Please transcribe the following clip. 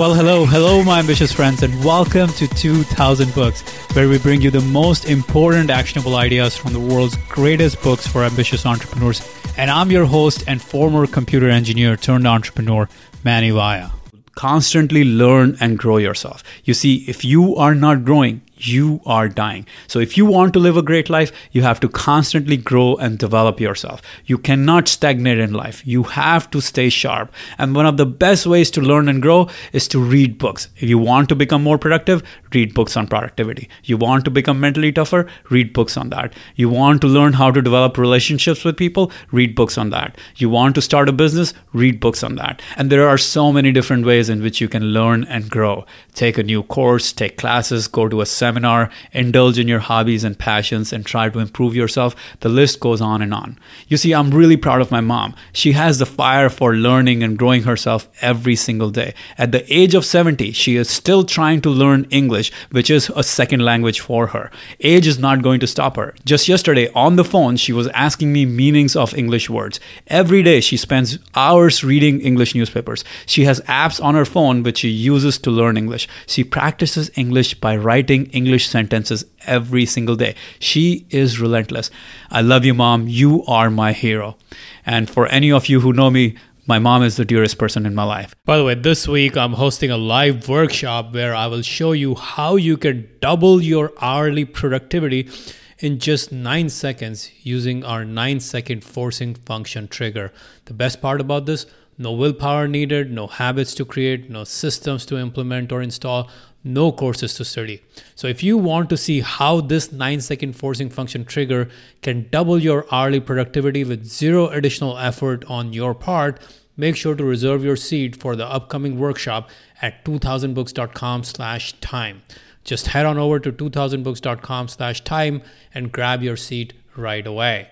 Well, hello, hello, my ambitious friends, and welcome to 2000 Books, where we bring you the most important actionable ideas from the world's greatest books for ambitious entrepreneurs. And I'm your host and former computer engineer turned entrepreneur, Mani Vaya. Constantly learn and grow yourself. You see, if you are not growing, you are dying. So if you want to live a great life, you have to constantly grow and develop yourself. You cannot stagnate in life. You have to stay sharp. And one of the best ways to learn and grow is to read books. If you want to become more productive, read books on productivity. You want to become mentally tougher, read books on that. You want to learn how to develop relationships with people, read books on that. You want to start a business, read books on that. And there are so many different ways in which you can learn and grow. Take a new course, take classes, go to a seminar seminar, indulge in your hobbies and passions, and try to improve yourself. The list goes on and on. You see, I'm really proud of my mom. She has the fire for learning and growing herself every single day. At the age of 70, she is still trying to learn English, which is a second language for her. Age is not going to stop her. Just yesterday on the phone, she was asking me meanings of English words. Every day, she spends hours reading English newspapers. She has apps on her phone which she uses to learn English. She practices English by writing English sentences every single day. She is relentless. I love you, mom. You are my hero. And for any of you who know me, my mom is the dearest person in my life. By the way, this week I'm hosting a live workshop where I will show you how you can double your hourly productivity in just nine seconds using our nine second forcing function trigger. The best part about this no willpower needed, no habits to create, no systems to implement or install no courses to study. So if you want to see how this 9 second forcing function trigger can double your hourly productivity with zero additional effort on your part, make sure to reserve your seat for the upcoming workshop at 2000books.com slash time Just head on over to 2000books.com slash time and grab your seat right away.